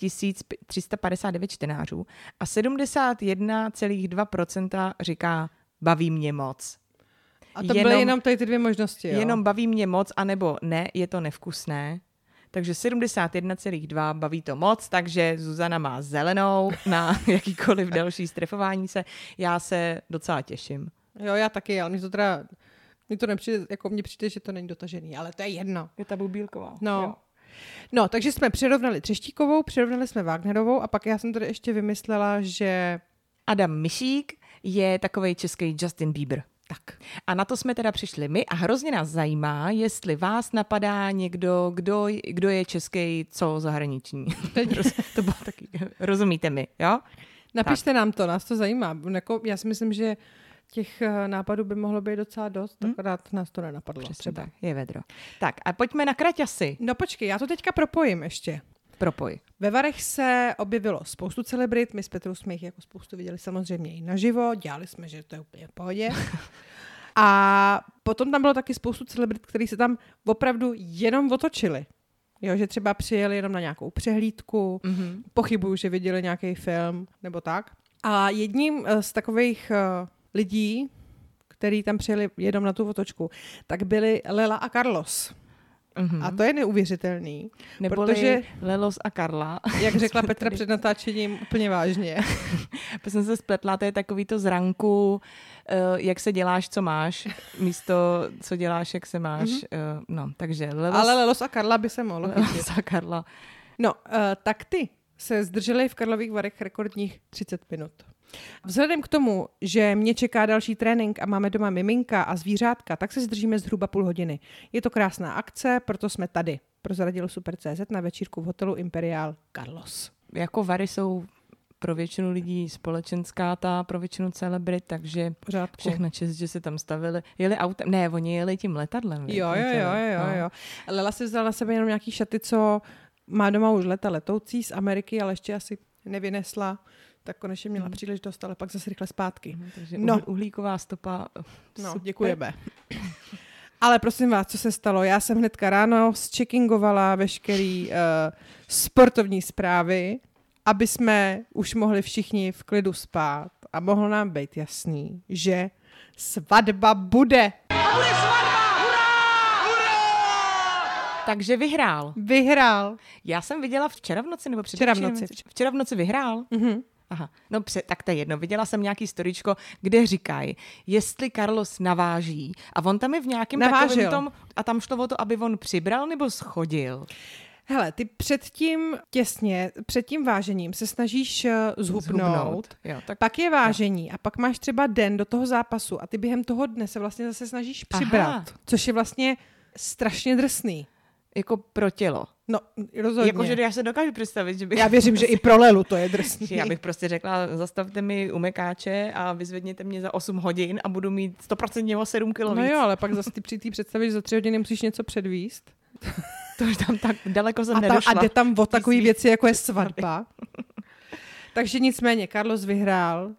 359 čtenářů a 71,2% říká baví mě moc. A to byly jenom, jenom tady ty dvě možnosti, jo? Jenom baví mě moc, anebo ne, je to nevkusné. Takže 71,2 baví to moc, takže Zuzana má zelenou na <laughs> jakýkoliv další strefování se. Já se docela těším. Jo, já taky, ale mi to teda... Mně to nepřijde, jako mně přijde, že to není dotažený, ale to je jedno. Je ta bubílková. No. No, takže jsme přirovnali Třeštíkovou, přirovnali jsme Wagnerovou a pak já jsem tady ještě vymyslela, že... Adam Mišík je takový český Justin Bieber. Tak. A na to jsme teda přišli my a hrozně nás zajímá, jestli vás napadá někdo, kdo, kdo je český, co zahraniční. <laughs> <laughs> to bylo taky, rozumíte mi, jo? Napište nám to, nás to zajímá. Jako, já si myslím, že těch eh, nápadů by mohlo být docela dost, hmm? akorát nás to nenapadlo. Přesně třeba. tak, je vedro. Tak a pojďme na kraťasy. No počkej, já to teďka propojím ještě. Propoj. Ve Varech se objevilo spoustu celebrit, my s Petrou jsme jich jako spoustu viděli samozřejmě i naživo, dělali jsme, že to je úplně v pohodě. <laughs> A potom tam bylo taky spoustu celebrit, který se tam opravdu jenom otočili. Jo, že třeba přijeli jenom na nějakou přehlídku, Mhm. pochybuju, že viděli nějaký film nebo tak. A jedním eh, z takových eh, lidí, který tam přijeli jenom na tu otočku, tak byli Lela a Carlos. Mhm. A to je neuvěřitelný, Neboli protože- Lelos a Karla. jak řekla <laughs> Petra před natáčením úplně vážně. <laughs> Já jsem se spletla, to je takový to zranku, eh, jak se děláš, co máš, místo co děláš, jak se máš. eh, No, takže Lelos, Ale Lelos a Karla by se mohlo chytit. Lelos a Karla. No, uh, tak ty se zdrželi v Karlových Varech rekordních 30 minut. Vzhledem k tomu, že mě čeká další trénink a máme doma miminka a zvířátka, tak se zdržíme zhruba půl hodiny. Je to krásná akce, proto jsme tady. Prozradil Super.cz na večírku v hotelu Imperial Carlos. Jako Vary jsou pro většinu lidí společenská ta, pro většinu celebrit, takže Pořádku. všechna čest, že se tam stavili. Jeli autem, ne, oni jeli tím letadlem. Jo, jo, jo, jo, no. jo. Lela si vzala na sebe jenom nějaký šaty, co má doma už leta letoucí z Ameriky, ale ještě asi nevynesla. Tak konečně měla Hmm. příležitost, ale pak zase rychle zpátky. Takže No. uhlíková stopa. No, super. děkujeme. <coughs> Ale prosím vás, co se stalo? Já jsem hnedka ráno zcheckingovala veškerý uh, sportovní zprávy, aby jsme už mohli všichni v klidu spát a mohlo nám být jasný, že svatba bude. Takže vyhrál. Vyhrál. Já jsem viděla včera v noci, nebo Včera v noci. Včera v noci vyhrál. Mhm. Aha, no pře- tak to je jedno. Viděla jsem nějaký storičko, kde říkají, jestli Carlos naváží. A on tam je v nějakém Navážil. takovém tom, a tam šlo o to, aby on přibral nebo schodil. Hele, ty předtím těsně, před tím vážením se snažíš eh, zhubnout, Jo, tak pak je vážení a pak máš třeba den do toho zápasu a ty během toho dne se vlastně zase snažíš Aha. přibrat, což je vlastně strašně drsný. jako pro tělo. No, rozhodně. Jakože já se dokážu představit, že bych... Já věřím, že i pro Lelu to je drsný. já bych prostě řekla, zastavte mi umekáče a vyzvedněte mě za 8 hodin a budu mít 100% o 7 kilo No jo, ale pak zase ty při té představě, že za tři hodiny musíš něco předvíst. <laughs> To už tam tak daleko jsem A, tam, nedošla. a jde tam o takové věci, jako je <laughs> svatba. Takže nicméně, Carlos vyhrál,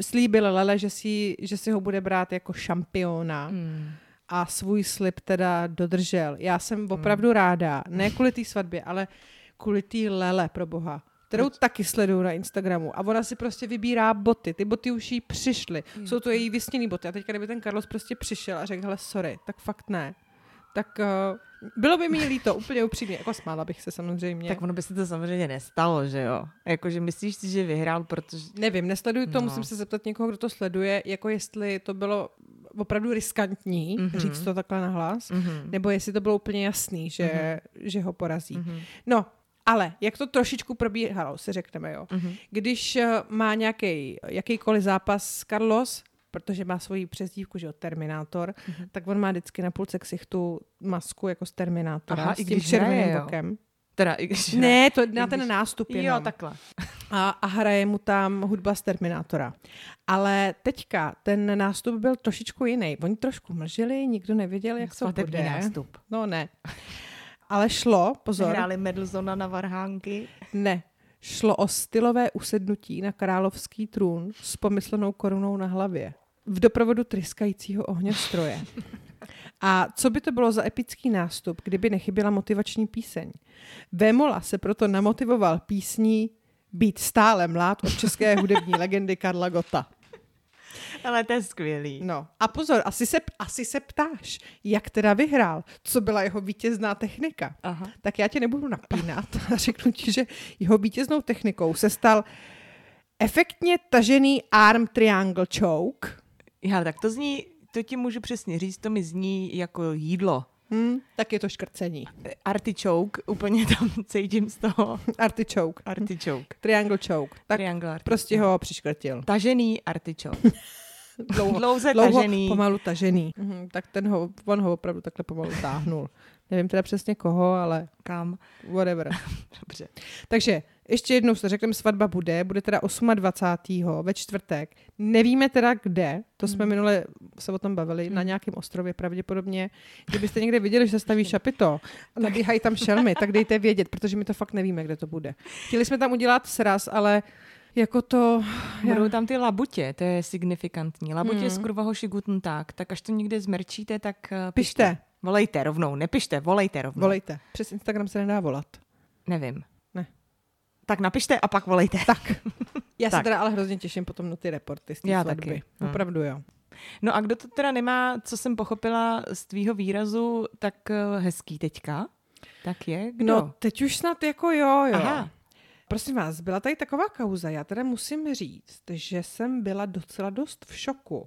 slíbil Lele, že si, že si ho bude brát jako šampiona. Hmm. A svůj slib teda dodržel. Já jsem opravdu ráda, ne kvůli té svatbě, ale kvůli té Lele, pro boha, kterou taky sleduju na Instagramu. A ona si prostě vybírá boty. Ty boty už jí přišly. Jsou to její vysněný boty. A teďka, kdyby ten Carlos prostě přišel a řekl, hele, sorry, tak fakt ne. Tak uh, bylo by mi líto, úplně upřímně. Jako smála bych se samozřejmě. Tak ono by se to samozřejmě nestalo, že jo? Jakože myslíš si, že vyhrál, protože... Nevím, nesleduju to, no. musím se zeptat někoho, kdo to sleduje, jako jestli to bylo opravdu riskantní Mhm. mm-hmm. říct to takhle nahlas, Mhm. mm-hmm. nebo jestli to bylo úplně jasný, že, mm-hmm. že ho porazí. Mm-hmm. Mhm. No, ale jak to trošičku probíhalo, si řekneme, jo. Mhm. Mm-hmm. Když eh, má nějaký, jakýkoliv zápas Carlos, protože má svoji přezdívku, že jo, Terminátor, Mhm. mm-hmm. tak on má vždycky na půlce ksichtu masku jako z Terminátora Aha, s i tím když červeným hraje, jo. Teda, i když... Ne, to na když- ten nástup jenom. Jo, takhle. A, a hraje mu tam hudba z Terminátora. Ale teďka ten nástup byl trošičku jiný. Oni trošku mlžili, nikdo nevěděl, jak to bude. nástup. No ne. Ale šlo, pozor, Hráli Medlzona na varhánky. ne. Šlo o stylové usednutí na královský trůn s pomyslenou korunou na hlavě. V doprovodu tryskajícího ohňostroje. A co by to bylo za epický nástup, kdyby nechyběla motivační píseň? Vémola se proto namotivoval písní Být stále mlád od české <laughs> hudební legendy Karla Gota. Ale to je skvělý. No a pozor, asi se, asi se ptáš, jak teda vyhrál, co byla jeho vítězná technika. Aha. Tak já tě nebudu napínat a řeknu ti, že jeho vítěznou technikou se stal efektně tažený arm triangle choke. Já, tak to zní, to ti můžu přesně říct, to mi zní jako jídlo. Hmm, tak je to škrcení. Artichoke, úplně tam cítím z toho. Artichoke. Artichoke. Triangle choke. Tak Triangle artichoke. prostě ho přiškrtil. Tažený artichoke. <laughs> Dlouho, Dlouze dlouho tažený. pomalu tažený. Mhm, tak ten ho, on ho opravdu takhle pomalu táhnul. Nevím teda přesně koho, ale Kam? whatever. <laughs> Dobře. Takže ještě jednou se řekneme, svatba bude, bude teda 28. ve čtvrtek. Nevíme teda kde, to jsme minule se o tom bavili, na nějakém ostrově pravděpodobně. Kdybyste někde viděli, že se staví šapito a nabíhají tam šelmy, tak dejte vědět, protože my to fakt nevíme, kde to bude. Chtěli jsme tam udělat sraz, ale jako to... Budou tam ty labutě, to je signifikantní. Labutě Hmm. z kurvaho šigutn tak, tak až to někde zmerčíte, tak eh, Pište, Volejte rovnou, nepište, volejte rovnou. volejte. Přes Instagram se nedá volat. Nevím. Ne. Tak napište a pak volejte. Tak. <laughs> Já se Tak. teda ale hrozně těším potom na ty reporty z té Já taky. Hmm. Opravdu jo. No a kdo to teda nemá, co jsem pochopila z tvýho výrazu, tak eh, hezký teďka, tak je kdo? No, teď už snad jako jo, jo. Aha. Prosím vás, byla tady taková kauza, já teda musím říct, že jsem byla docela dost v šoku.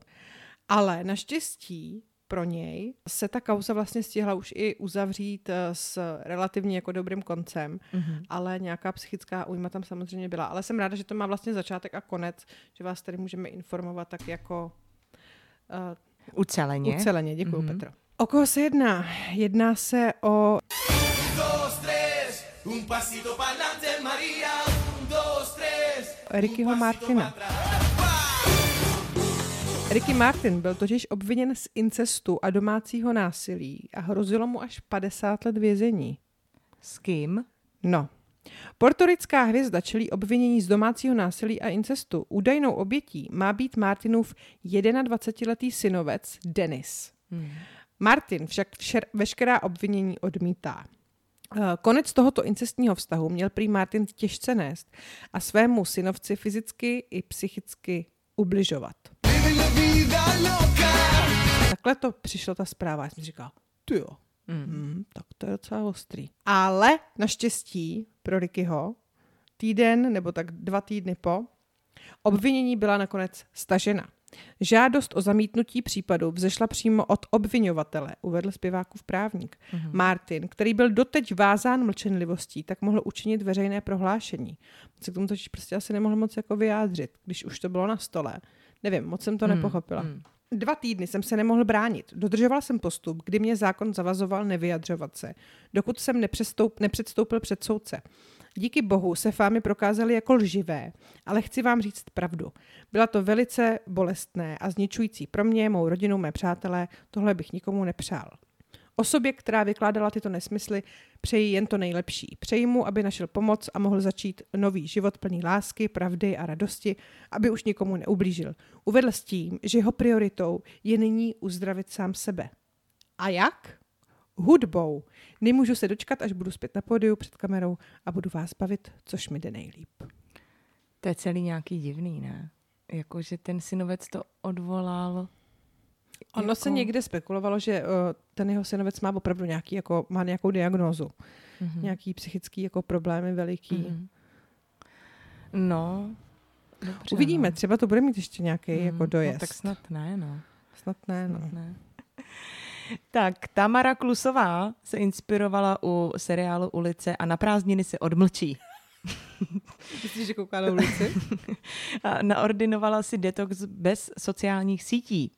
Ale naštěstí pro něj se ta kauza vlastně stihla už i uzavřít eh, s relativně jako dobrým koncem, Mhm. ale nějaká psychická újma tam samozřejmě byla. Ale jsem ráda, že to má vlastně začátek a konec, že vás tady můžeme informovat tak jako uh, Uceleně. uceleně. Děkuji, Mhm. mm-hmm. Petro. O koho se jedná? Jedná se o dos, tres, Ricky Martin byl totiž obviněn z incestu a domácího násilí a hrozilo mu až 50 let vězení. S kým? No. Portorická hvězda čelí obvinění z domácího násilí a incestu. Údajnou obětí má být Martinův 21-letý synovec Denis. Hmm. Martin však všer, veškerá obvinění odmítá. Eh, Konec tohoto incestního vztahu měl prý Martin těžce nést a svému synovci fyzicky i psychicky ubližovat. Takhle to přišla ta zpráva. Já jsem si říkal, ty jo, Mm. hmm, tak to je docela ostrý. Ale naštěstí pro Rickyho týden nebo tak dva týdny po obvinění byla nakonec stažena. Žádost o zamítnutí případu vzešla přímo od obvinovatele, uvedl zpěvákův právník. Mhm. Martin, který byl doteď vázán mlčenlivostí, tak mohl učinit veřejné prohlášení. Se k tomu totiž prostě asi nemohl moc jako vyjádřit, když už to bylo na stole. Nevím, moc jsem to Hmm, nepochopila. hmm. Dva týdny jsem se nemohl bránit. Dodržoval jsem postup, kdy mě zákon zavazoval nevyjadřovat se, dokud jsem nepředstoupil před soudce. Díky bohu se fámy prokázaly jako lživé, ale chci vám říct pravdu. Byla to velice bolestné a zničující pro mě, mou rodinu, mé přátelé. Tohle bych nikomu nepřál. Osobě, která vykládala tyto nesmysly, přeji jen to nejlepší. Přeji mu, aby našel pomoc a mohl začít nový život plný lásky, pravdy a radosti, aby už nikomu neublížil. Uvedl s tím, že jeho prioritou je nyní uzdravit sám sebe. A jak? Hudbou. Nemůžu se dočkat, až budu zpět na pódiu před kamerou a budu vás bavit, což mi jde nejlíp. To je celý nějaký divný, ne? Jako, že ten synovec to odvolal. Ono jako... se někde spekulovalo, že uh, ten jeho synovec má opravdu nějaký, jako, má nějakou diagnózu. Mhm. Nějaký psychický jako problémy veliký. Mhm. No, dobře, Uvidíme, no. třeba to bude mít ještě nějaký Mhm. jako dojezd. No, tak snad ne, no. snad ne, no. Snad ne. <laughs> Tak, Tamara Klusová se inspirovala u seriálu Ulice a na prázdniny se odmlčí. Myslíš, že kouká na ulici? <laughs> Naordinovala si detox bez sociálních sítí.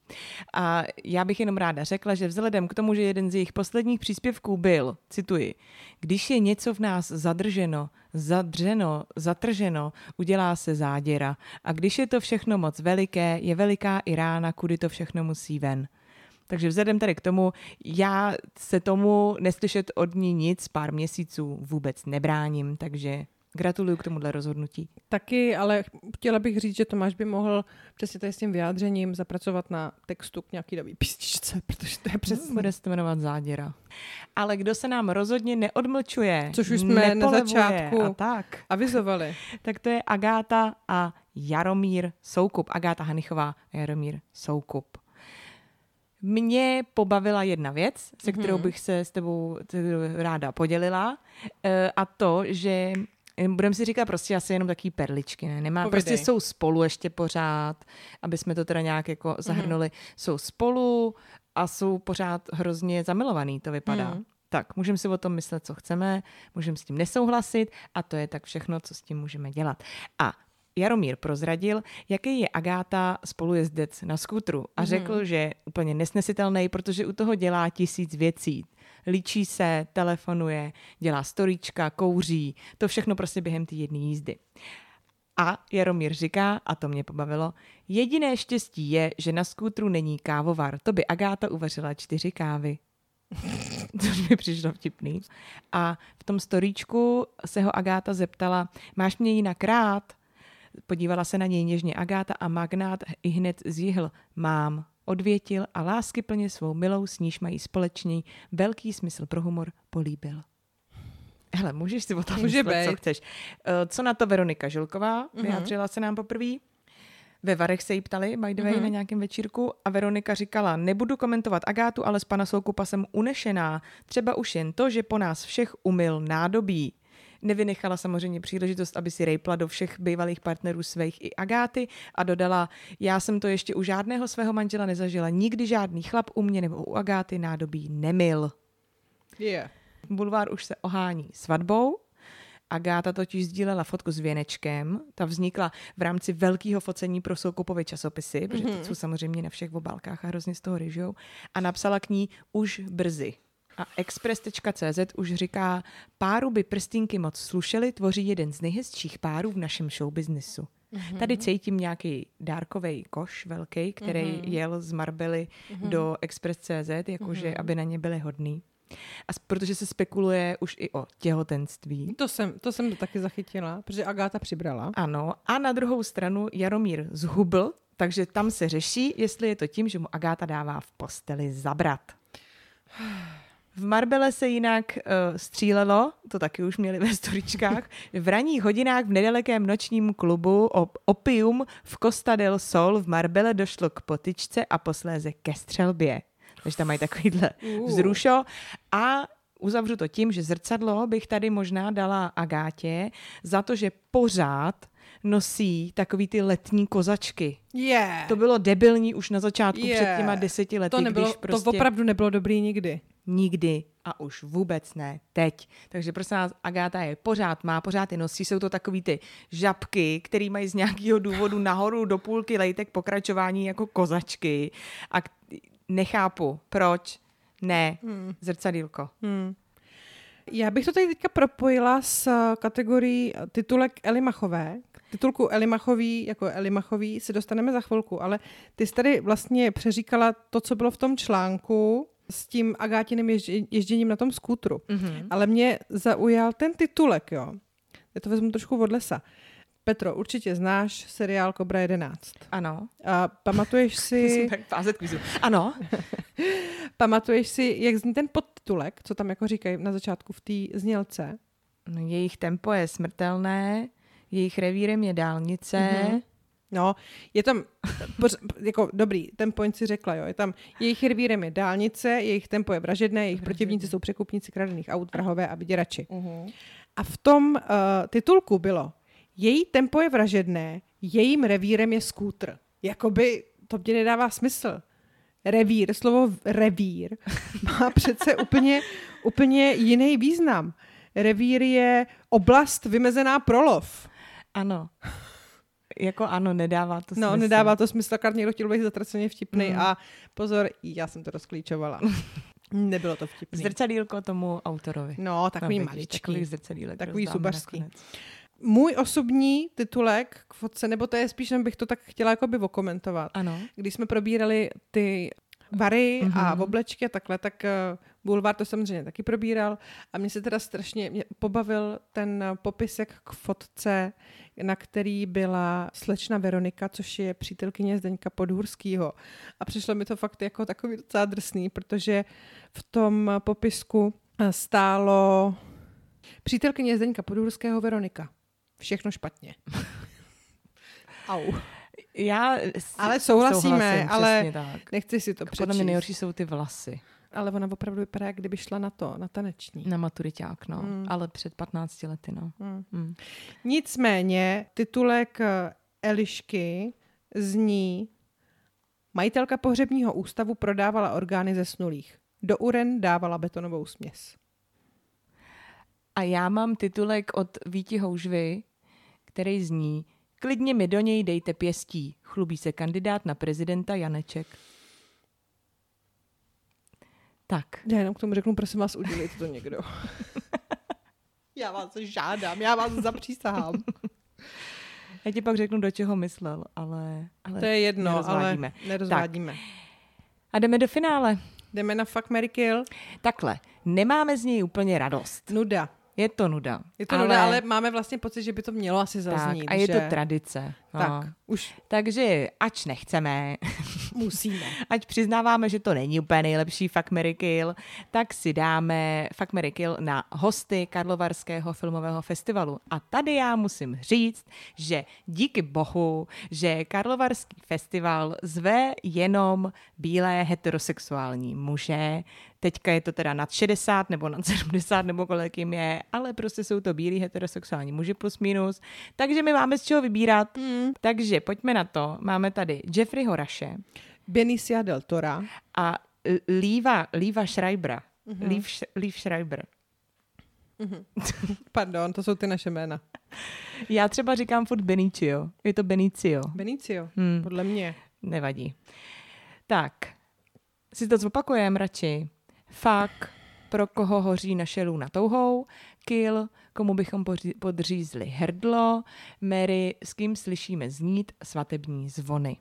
A já bych jenom ráda řekla, že vzhledem k tomu, že jeden z jejich posledních příspěvků byl, cituji, když je něco v nás zadrženo, zadřeno, zatrženo, udělá se záděra. A když je to všechno moc veliké, je veliká i rána, kudy to všechno musí ven. Takže vzhledem tady k tomu, já se tomu neslyšet od ní nic pár měsíců vůbec nebráním, takže gratuluju k tomuhle rozhodnutí. Taky, ale chtěla bych říct, že Tomáš by mohl přesně tady s tím vyjádřením zapracovat na textu k nějaký nový písničce, protože to je přesně. Bude se to jmenovat Záděra. Ale kdo se nám rozhodně neodmlčuje, Což už jsme na začátku. a tak, Avizovali. tak to je Agáta a Jaromír Soukup. Agáta Hanichová a Jaromír Soukup. Mě pobavila jedna věc, se kterou bych se s tebou ráda podělila, eh, a to, že budeme si říkat prostě asi jenom taký perličky, ne? Nemá, prostě jsou spolu ještě pořád, aby jsme to teda nějak jako zahrnuli. Jsou spolu a jsou pořád hrozně zamilovaný, to vypadá. Mhm. Tak, můžeme si o tom myslet, co chceme, můžeme s tím nesouhlasit a to je tak všechno, co s tím můžeme dělat. A Jaromír prozradil, jaký je Agáta spolujezdec na skutru a řekl, že je úplně nesnesitelný, protože u toho dělá tisíc věcí. Líčí se, telefonuje, dělá storíčka, kouří, to všechno prostě během té jedné jízdy. A Jaromír říká, a to mě pobavilo, jediné štěstí je, že na skútru není kávovar. To by Agáta uvařila čtyři kávy. <laughs> Což mi přišlo vtipný. A v tom storíčku se ho Agáta zeptala, máš mě jinak rád? Podívala se na něj něžně Agáta a magnát i hned zjihl. Mám, odvětil a lásky plně svou milou, s níž mají společný velký smysl pro humor, políbil. Hele, můžeš si o tom Může myslet, co chceš. Eh, Co na to Veronika Žilková? Vyjádřila se nám poprvé. Ve Varech se jí ptali, by the way, na nějakém večírku a Veronika říkala, nebudu komentovat Agátu, ale s pana Soukupa jsem unešená. Třeba už jen to, že po nás všech umyl nádobí. Nevynechala samozřejmě příležitost, aby si rejpla do všech bývalých partnerů svých i Agáty a dodala, já jsem to ještě u žádného svého manžela nezažila. Nikdy žádný chlap u mě nebo u Agáty nádobí nemil. Yeah. Bulvár už se ohání svatbou. Agáta totiž sdílela fotku s věnečkem. Ta vznikla v rámci velkého focení pro Soukupovy časopisy, protože Mhm. mm-hmm. jsou samozřejmě na všech obálkách a hrozně z toho ryžou. A napsala k ní už brzy. A Express.cz už říká, páru by prstínky moc slušely, tvoří jeden z nejhezčích párů v našem showbiznisu. Mhm. Mm-hmm. Tady cítím nějaký dárkový koš velký, který Mhm. mm-hmm. jel z Marbely mm-hmm. do Express.cz, jakože mm-hmm. aby na ně byli hodný. A protože se spekuluje už i o těhotenství. To jsem, to jsem to taky zachytila, protože Agáta přibrala. Ano, a na druhou stranu Jaromír zhubl, takže tam se řeší, jestli je to tím, že mu Agáta dává v posteli zabrat. <sighs> V Marbele se jinak uh, střílelo, to taky už měli ve storičkách, v ranních hodinách v nedalekém nočním klubu o Opium v Costa del Sol v Marbele došlo k potyčce a posléze ke střelbě. Takže tam mají takovýhle vzrušo. A uzavřu to tím, že zrcadlo bych tady možná dala Agátě za to, že pořád nosí takový ty letní kozačky. Yeah. To bylo debilní už na začátku Yeah. před těma deseti lety, to, nebylo, když prostě to opravdu nebylo dobrý nikdy. Nikdy a už vůbec ne teď. Takže prosím vás, Agáta je pořád má, pořád je nosí. Jsou to takový ty žabky, který mají z nějakého důvodu nahoru do půlky lejtek pokračování jako kozačky. A k- nechápu, proč ne hmm. zrcadýlko. Já bych to tady teďka propojila s eh, kategorií eh, titulek Eli Machové. K titulku Eli Machový, jako Eli Machový, se dostaneme za chvilku, ale ty jsi tady vlastně přeříkala to, co bylo v tom článku s tím Agátinem ježdě- ježděním na tom skútru. Mm-hmm. Ale mě zaujal ten titulek, jo. Já to vezmu trošku od lesa. Petro, určitě znáš seriál Cobra 11. Ano. A pamatuješ si, <laughs> Fázet kvízu. Ano. <laughs> pamatuješ si, jak zní ten podtitulek, co tam jako říkají na začátku v té znělce? No, jejich tempo je smrtelné, jejich revírem je dálnice. Mm-hmm. No, je tam, <laughs> jako dobrý, ten point si řekla, jo, je tam, jejich revírem je dálnice, jejich tempo je vražedné, jejich protivníci jsou překupníci kradených aut, vrahové a vyděrači. A v tom uh, titulku bylo, její tempo je vražedné, jejím revírem je skútr. Jakoby to mě nedává smysl. Revír, slovo revír <laughs> má přece úplně, úplně jiný význam. Revír je oblast vymezená pro lov. Ano. Jako ano, nedává to No, smysl. nedává to smysl, akorát někdo chtěl být zatraceně vtipný mm. a pozor, já jsem to rozklíčovala. <laughs> Nebylo to vtipný. Zrcadílko tomu autorovi. No, takový vidíš, maličký. Takový zubařský. nakonec. Můj osobní titulek k fotce, nebo to je spíš, jen bych to tak chtěla jakoby okomentovat. Ano. Když jsme probírali ty vary mm-hmm. Mhm. a oblečky a takhle, tak Bulvár to samozřejmě taky probíral a mě se teda strašně mě pobavil ten popisek k fotce, na který byla slečna Veronika, což je přítelkyně Zdeňka Podhurskýho. A přišlo mi to fakt jako takový docela drsný, protože v tom popisku eh, stálo přítelkyně Zdeňka Podhurského Veronika. Všechno špatně. <laughs> Au. Já s- Ale souhlasíme, souhlasím, ale tak. nechci si to Podle přečíst. mě nejhorší jsou ty vlasy Ale ona opravdu vypadá, jak kdyby šla na to, na taneční. na maturiťák, no. Mm. Ale před 15 lety, no. Mm. Mm. Nicméně titulek eh, Elišky zní Majitelka pohřebního ústavu prodávala orgány zesnulých. Do uren dávala betonovou směs. A já mám titulek od Víti Houžvy, který zní Klidně mi do něj dejte pěstí. Chlubí se kandidát na prezidenta Janeček. Tak. Já jenom k tomu řeknu, prosím vás, udělejte to někdo. <laughs> já vás žádám, já vás zapřísahám. <laughs> Já ti pak řeknu, do čeho myslel, ale, ale To je jedno, ale nerozvádíme. nerozvádíme. A jdeme do finále. Jdeme na Fuck, Mary Kill. Takhle, nemáme z něj úplně radost. Nuda. Je to nuda. Je to ale... nuda, ale máme vlastně pocit, že by to mělo asi zaznít. tak, a je že... to tradice. No. Tak, už Takže ač nechceme, musíme. ať přiznáváme, že to není úplně nejlepší Fuck, Mary Kill, tak si dáme Fuck, Mary Kill na hosty Karlovarského filmového festivalu. A tady já musím říct, že díky bohu, že Karlovarský festival zve jenom bílé heterosexuální muže, Teďka je to teda nad 60 nebo nad <laughs> 70 nebo kolik jim je, ale prostě jsou to bílí heterosexuální muži plus minus. Takže my máme z čeho vybírat. Mm. Takže pojďme na to. Máme tady Jeffreyho Rashe Benicia del Tora. a Líva, Líva Schreibera. Mm-hmm. Lív, Lív Schreiber. <laughs> Pardon, to jsou ty naše jména. Já třeba říkám furt Benicio. Je to Benicio. Benicio, Hmm. podle mě. Nevadí. Tak, si to zopakujeme radši. Fuck, pro koho hoří naše luna touhou, kill, komu bychom podřízli hrdlo, Mary, s kým slyšíme znít svatební zvony.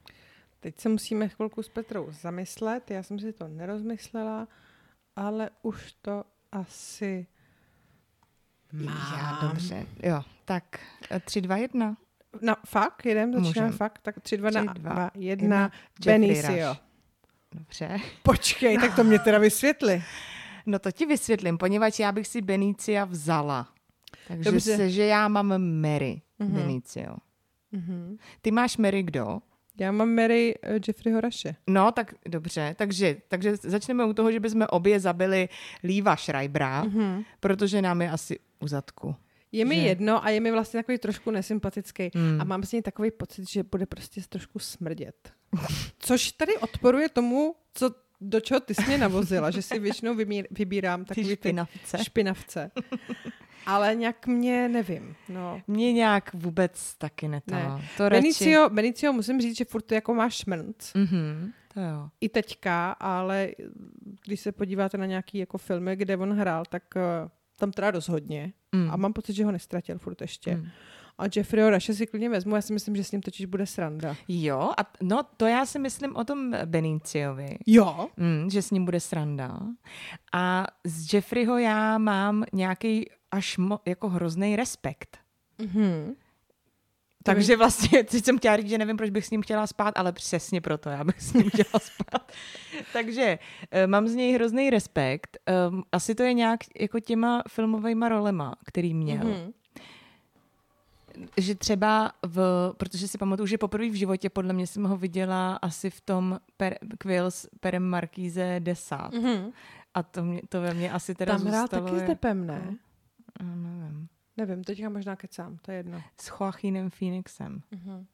Teď se musíme chvilku s Petrou zamyslet. Já jsem si to nerozmyslela, ale už to asi Já, dobře. Jo, tak eh, tři, dva, jedna. Na fakt, jedem, začínáme fakt, tak 3, 2, na, Tři, dva, 2 jedna. 1, Jeffrey Benicio. Rush. Dobře. <laughs> Počkej, tak to mě teda vysvětli. No to ti vysvětlím, poněvadž já bych si Benicia vzala. Takže Dobře. se, že já mám Mary Mhm. Benicio. Mhm. Ty máš Mary kdo? Já mám Mary uh, Jeffreyho Rashe. No, tak dobře. Takže, takže začneme u toho, že bychom obě zabili Líva Schreibera, Mhm. mm-hmm. protože nám je asi u zadku. Je mi Že- jedno a je mi vlastně takový trošku nesympatický. Hmm. A mám z něj takový pocit, že bude prostě trošku smrdět. <laughs> Což tady odporuje tomu, co, do čeho ty jsi mě navozila, že si většinou vymír, vybírám Ty takový ty špinavce. špinavce. Ale nějak mě nevím. No. Mě nějak vůbec taky netá. Ne. To radši... Benicio, Benicio, musím říct, že furt jako má šmrnc. Mhm, to jo. I teďka, ale když se podíváte na nějaký jako filmy, kde on hrál, tak uh, tam teda dost hodně. Mm. A mám pocit, že ho nestratil furt ještě. Mm. A Jeffreyho Rashe si klidně vezmu, já si myslím, že s ním totiž bude sranda. Jo, a no to já si myslím o tom Beniciovi. Jo? Mm, že s ním bude sranda. A z Jeffreyho já mám nějaký až mo- jako hrozný respekt. Mhm. Takže vlastně, <laughs> teď jsem chtěla říct, že nevím, proč bych s ním chtěla spát, ale přesně proto já bych s ním chtěla <laughs> spát. Takže eh, mám z něj hrozný respekt. Um, asi to je nějak jako těma filmovými rolema, který měl. Mhm. Že třeba v, protože si pamatuju, že poprvé v životě podle mě jsem ho viděla asi v tom per, Quills Perem Markíze 10. Mhm. A to, mě, to ve mně asi teda Tam hrál taky s Depem, ne? No, nevím. Nevím, teďka možná kecám, to je jedno. S Joaquinem Phoenixem. Mhm.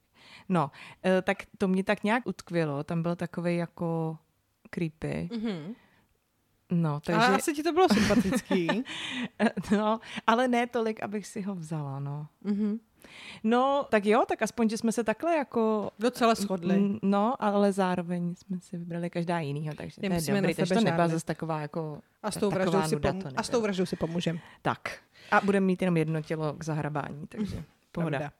No, eh, tak to mě tak nějak utkvělo. Tam byl takový jako creepy. Mhm. No, Takže... Ale asi ti to bylo sympatický. <laughs> no, ale ne tolik, abych si ho vzala, no. mhm. No, tak jo, tak aspoň, že jsme se takhle jako... Docela shodli. Mm, No, ale zároveň jsme si vybrali každá jinýho, takže to je Nemusíme dobrý, takže to nebyla zase taková jako... A s tou vraždou si, pom- a s tou nebyla. vraždou si pomůžem. Tak. A budeme mít jenom jedno tělo k zahrabání, takže pohoda. Pravda.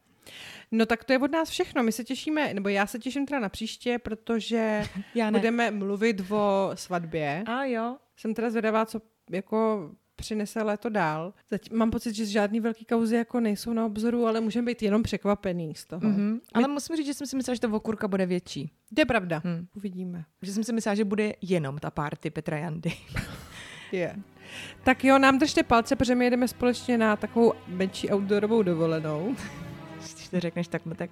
No tak to je od nás všechno. My se těšíme, nebo já se těším teda na příště, protože <laughs> Já budeme mluvit o svatbě. A jo, Jsem teda zvědavá, co jako přinese léto dál. Zatím mám pocit, že žádný velký kauzy jako nejsou na obzoru, ale můžeme být jenom překvapený z toho. Mm-hmm. mm-hmm. ale musím říct, že jsem si myslela, že ta okurka bude větší. To je pravda. Hm. Uvidíme. Že jsem si myslela, že bude jenom ta party Petra Jandy. <laughs> Je. Tak jo, nám držte palce, protože my jedeme společně na takovou menší outdoorovou dovolenou. <laughs> Když to řekneš takhle, tak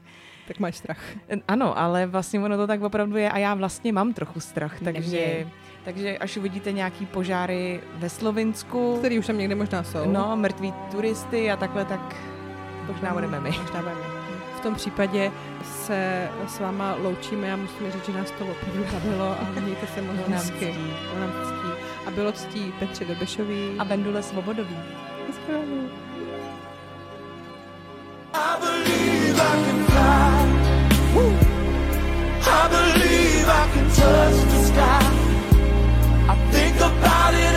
Tak máš strach. Ano, ale vlastně ono to tak opravdu je a já vlastně mám trochu strach, takže, Neměj. Takže až uvidíte nějaký požáry ve Slovinsku. Který už tam někde možná jsou. No, mrtví turisty a takhle, tak možná budeme my. Možná budeme. V tom případě se s váma loučíme a musíme říct, že nás to opravdu bavilo a mějte se moc hezky. Nám ctí. A bylo ctí Petře Dobešový. A Vendule Svobodový. I believe I can touch the Think about it